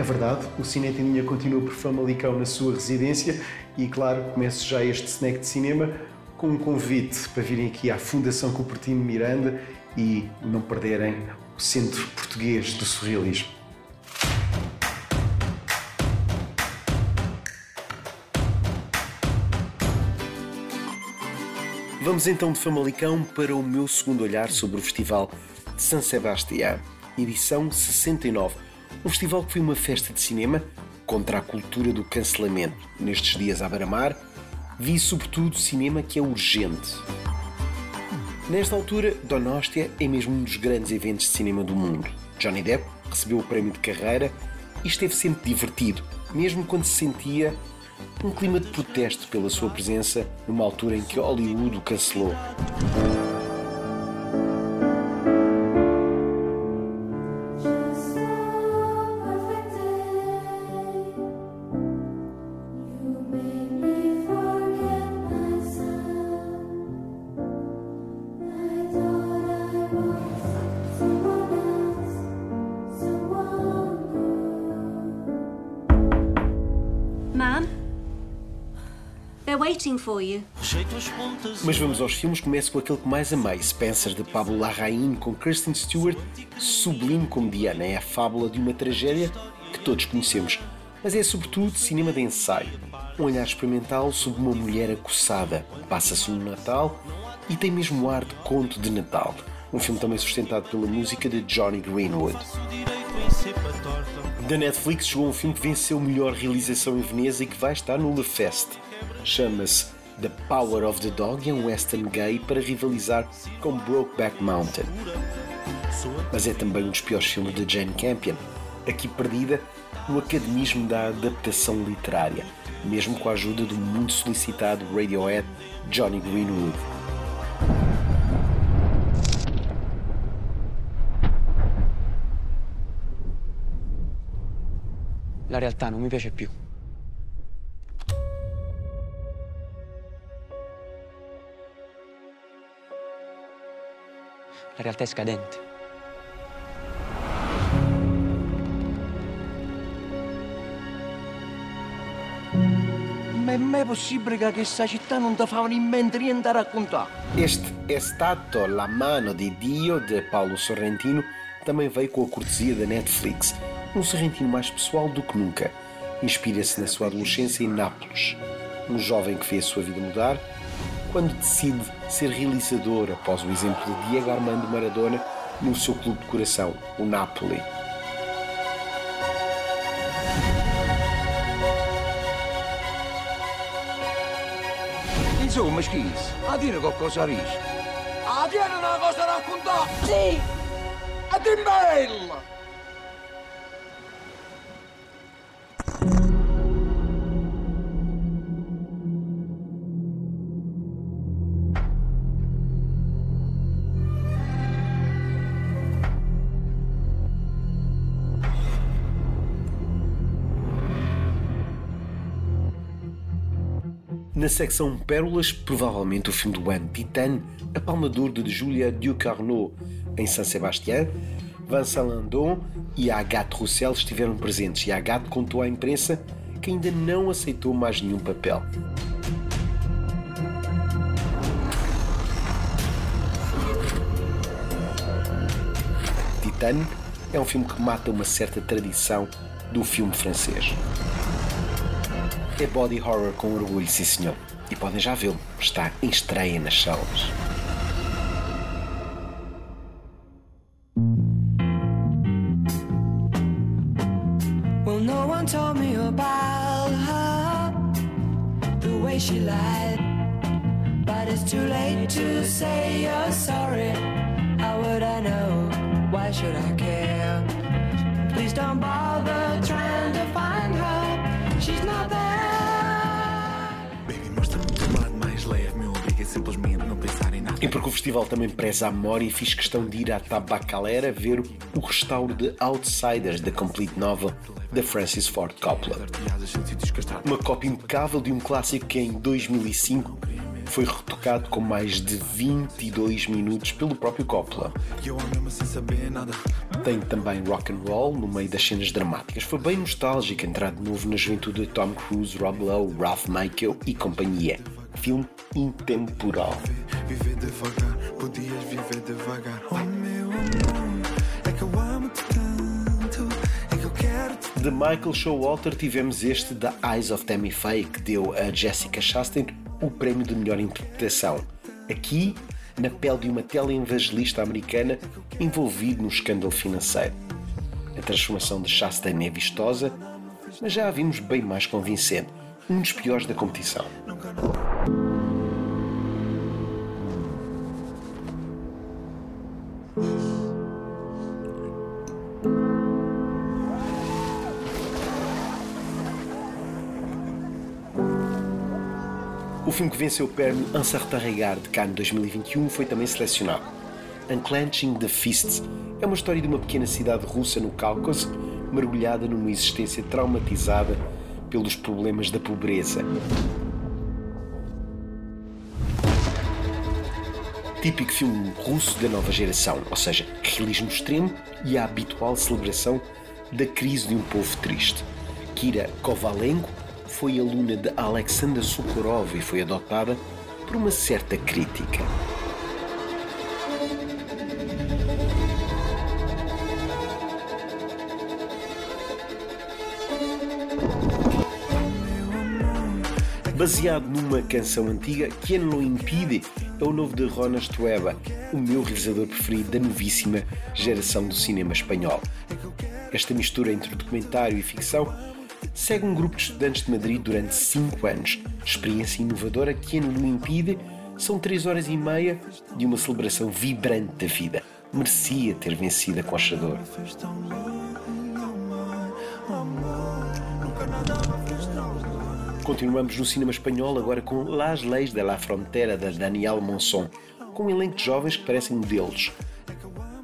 É verdade, o Cine Tendinha continua por Famalicão na sua residência e, claro, começo já este snack de cinema com um convite para virem aqui à Fundação Cupertino Miranda e não perderem o Centro Português do Surrealismo. Vamos então de Famalicão para o meu segundo olhar sobre o Festival de San Sebastián, edição 69. Um festival que foi uma festa de cinema contra a cultura do cancelamento. Nestes dias à beira-mar, vi sobretudo cinema que é urgente. Nesta altura, Donostia é mesmo um dos grandes eventos de cinema do mundo. Johnny Depp recebeu o prémio de carreira e esteve sempre divertido, mesmo quando se sentia um clima de protesto pela sua presença numa altura em que Hollywood o cancelou. Waiting for you. Mas vamos aos filmes. Começo com aquele que mais amei, Spencer, de Pablo Larraín, com Kristen Stewart, sublime comediana. É a fábula de uma tragédia que todos conhecemos. Mas é sobretudo cinema de ensaio. Um olhar experimental sobre uma mulher acossada. Passa-se no Natal e tem mesmo ar de conto de Natal. Um filme também sustentado pela música de Johnny Greenwood. Da Netflix chegou um filme que venceu melhor realização em Veneza e que vai estar no Le Fest. Chama-se The Power of the Dog e é um western gay para rivalizar com Brokeback Mountain. Mas é também um dos piores filmes de Jane Campion, aqui perdida no academismo da adaptação literária, mesmo com a ajuda do muito solicitado Radiohead Johnny Greenwood. La realtà non mi piace più. La realtà è scadente. Ma è mai possibile che questa città non ti fa in mente niente a raccontare? Este è stato La mano di Dio de Paulo Sorrentino, também veio com a cortesia da Netflix. Um Sorrentino mais pessoal do que nunca. Inspira-se na sua adolescência em Nápoles. Um jovem que fez a sua vida mudar quando decide ser realizador após o exemplo de Diego Armando Maradona no seu clube de coração, o Napoli. Insomma, schis, a dire qualcosa riesci. A dire una cosa da raccontare! Sì! A bella! Na secção Pérolas, provavelmente o filme do ano Titan, A Palma d'Or de Julia Ducarneau, em San Sebastián, Vincent Landon e Agathe Roussel estiveram presentes e Agathe contou à imprensa que ainda não aceitou mais nenhum papel. Titan é um filme que mata uma certa tradição do filme francês. É body horror com orgulho, sim senhor. E podem já vê-lo, está em estreia nas salas. Well, no one told me about her, the way she lied. But it's too late to say you're sorry. How would I know? Why should I care? Please don't bother trying to find her. She's not there. Simplesmente não pensar em nada. E porque o festival também preza a memória e fiz questão de ir à Tabacalera ver o restauro de Outsiders, da complete novel da Francis Ford Coppola. Uma cópia impecável de um clássico que em 2005 foi retocado com mais de 22 minutos pelo próprio Coppola. Tem também rock and roll no meio das cenas dramáticas. Foi bem nostálgico entrar de novo na juventude de Tom Cruise, Rob Lowe, Ralph Macchio e companhia. Filme intemporal. Viver devagar, podias viver devagar. Oh meu amor, é que eu amo-te tanto, é que eu quero -te... De Michael Showalter tivemos este da Eyes of Tammy Faye, que deu a Jessica Chastain o prémio de melhor interpretação. Aqui, na pele de uma televangelista americana envolvida no escândalo financeiro. A transformação de Chastain é vistosa, mas já a vimos bem mais convincente. Um dos piores da competição. Filme que venceu o prémio Un certain regard de Cannes 2021 foi também selecionado. Unclenching the Fists é uma história de uma pequena cidade russa no Cáucaso, mergulhada numa existência traumatizada pelos problemas da pobreza. Típico filme russo da nova geração, ou seja, realismo extremo e a habitual celebração da crise de um povo triste. Kira Kovalenko foi aluna de Alexander Sokorov e foi adotada por uma certa crítica. Baseado numa canção antiga, Quem Lo Impide é o novo de Ronas Trueba, o meu realizador preferido da novíssima geração do cinema espanhol. Esta mistura entre documentário e ficção segue um grupo de estudantes de Madrid durante 5 anos. Experiência inovadora que não impide. São 3 horas e meia de uma celebração vibrante da vida. Merecia ter vencido a Conchador. Continuamos no cinema espanhol agora com Las Leis de la Frontera de Daniel Monson, com um elenco de jovens que parecem modelos.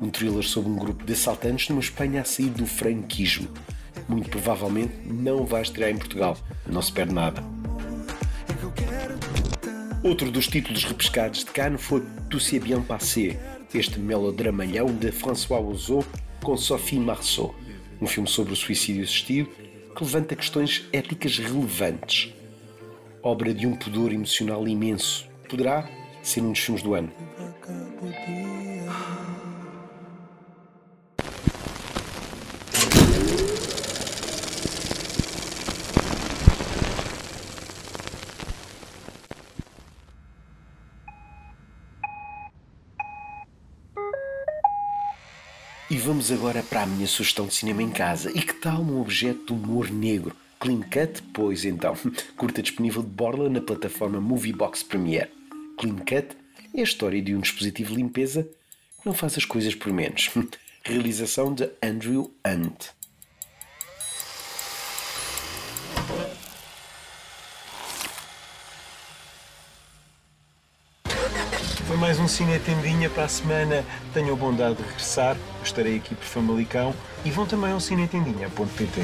Um thriller sobre um grupo de assaltantes numa Espanha a sair do franquismo muito provavelmente não vai estrear em Portugal. Não se perde nada. Outro dos títulos repescados de Cannes foi Tu sais bien passé, este melodramalhão de François Ozon com Sophie Marceau, um filme sobre o suicídio assistido que levanta questões éticas relevantes. Obra de um pudor emocional imenso, poderá ser um dos filmes do ano. E vamos agora para a minha sugestão de cinema em casa. E que tal um objeto de humor negro? Clean Cut, pois então, curta disponível de borla na plataforma Moviebox Premiere. Clean Cut é a história de um dispositivo de limpeza que não faz as coisas por menos. Realização de Andrew Hunt. Mais um Cine Tendinha para a semana. Tenho a bondade de regressar. estarei aqui por Famalicão e vão também ao cinetendinha.pt.